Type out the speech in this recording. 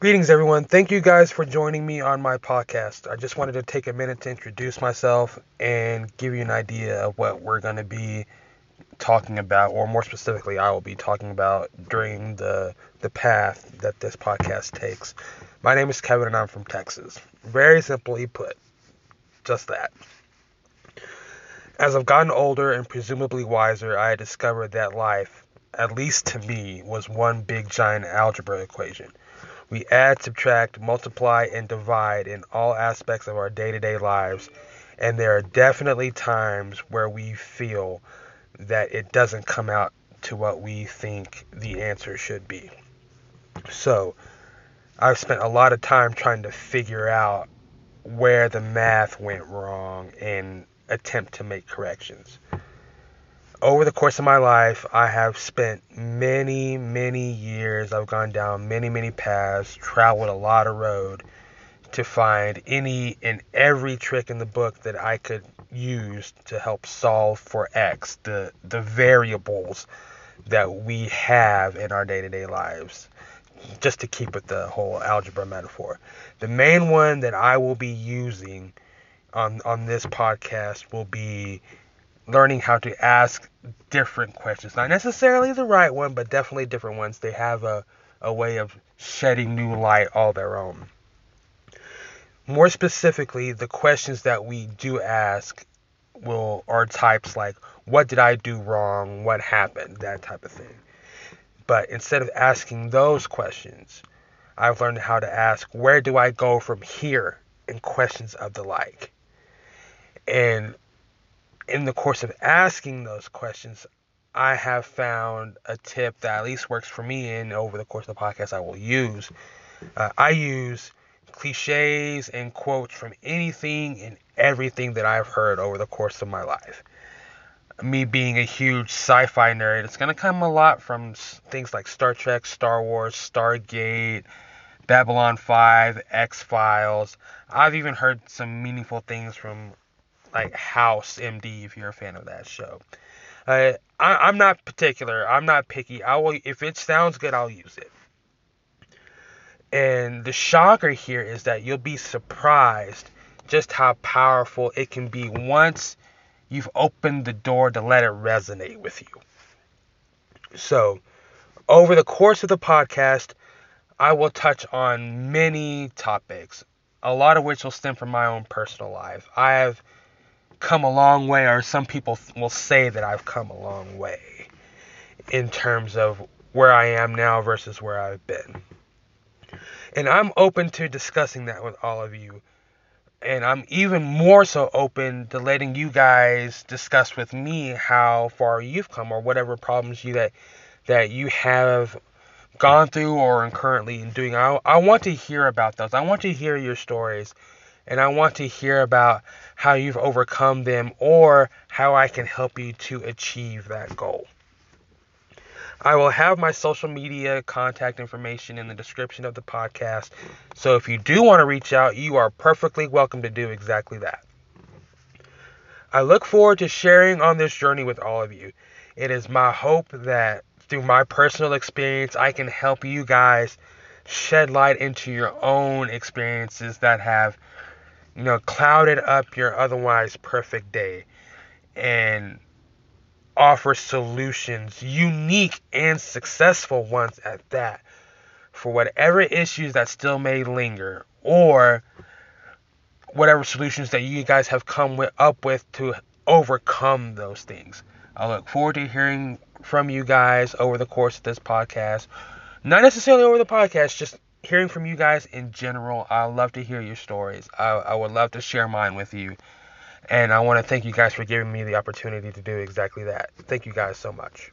Greetings, everyone. Thank you guys for joining me on my podcast. I just wanted to take a minute to introduce myself and give you an idea of what we're going to be talking about, or more specifically, I will be talking about during the the path that this podcast takes. My name is Kevin, and I'm from Texas. Very simply put, just that. As I've gotten older and presumably wiser, I discovered that life, at least to me, was one big giant algebra equation. We add, subtract, multiply, and divide in all aspects of our day to day lives, and there are definitely times where we feel that it doesn't come out to what we think the answer should be. So, I've spent a lot of time trying to figure out where the math went wrong and attempt to make corrections. Over the course of my life, I have spent many, many years, I've gone down many, many paths, traveled a lot of road to find any and every trick in the book that I could use to help solve for X, the, the variables that we have in our day to day lives. Just to keep with the whole algebra metaphor. The main one that I will be using on on this podcast will be learning how to ask different questions. Not necessarily the right one, but definitely different ones. They have a, a way of shedding new light all their own. More specifically, the questions that we do ask will are types like what did I do wrong, what happened, that type of thing. But instead of asking those questions, I've learned how to ask where do I go from here and questions of the like. And in the course of asking those questions, I have found a tip that at least works for me, and over the course of the podcast, I will use. Uh, I use cliches and quotes from anything and everything that I've heard over the course of my life. Me being a huge sci fi nerd, it's going to come a lot from things like Star Trek, Star Wars, Stargate, Babylon 5, X Files. I've even heard some meaningful things from like House MD if you're a fan of that show. Uh, I, am not particular. I'm not picky. I will if it sounds good, I'll use it. And the shocker here is that you'll be surprised just how powerful it can be once you've opened the door to let it resonate with you. So, over the course of the podcast, I will touch on many topics, a lot of which will stem from my own personal life. I have come a long way, or some people will say that I've come a long way in terms of where I am now versus where I've been. And I'm open to discussing that with all of you. And I'm even more so open to letting you guys discuss with me how far you've come or whatever problems you that that you have gone through or are currently doing. I, I want to hear about those. I want to hear your stories and I want to hear about how you've overcome them or how I can help you to achieve that goal. I will have my social media contact information in the description of the podcast. So if you do want to reach out, you are perfectly welcome to do exactly that. I look forward to sharing on this journey with all of you. It is my hope that through my personal experience, I can help you guys shed light into your own experiences that have you know, clouded up your otherwise perfect day and offer solutions, unique and successful ones at that, for whatever issues that still may linger or whatever solutions that you guys have come with, up with to overcome those things. I look forward to hearing from you guys over the course of this podcast. Not necessarily over the podcast, just hearing from you guys in general. I love to hear your stories. I, I would love to share mine with you. And I want to thank you guys for giving me the opportunity to do exactly that. Thank you guys so much.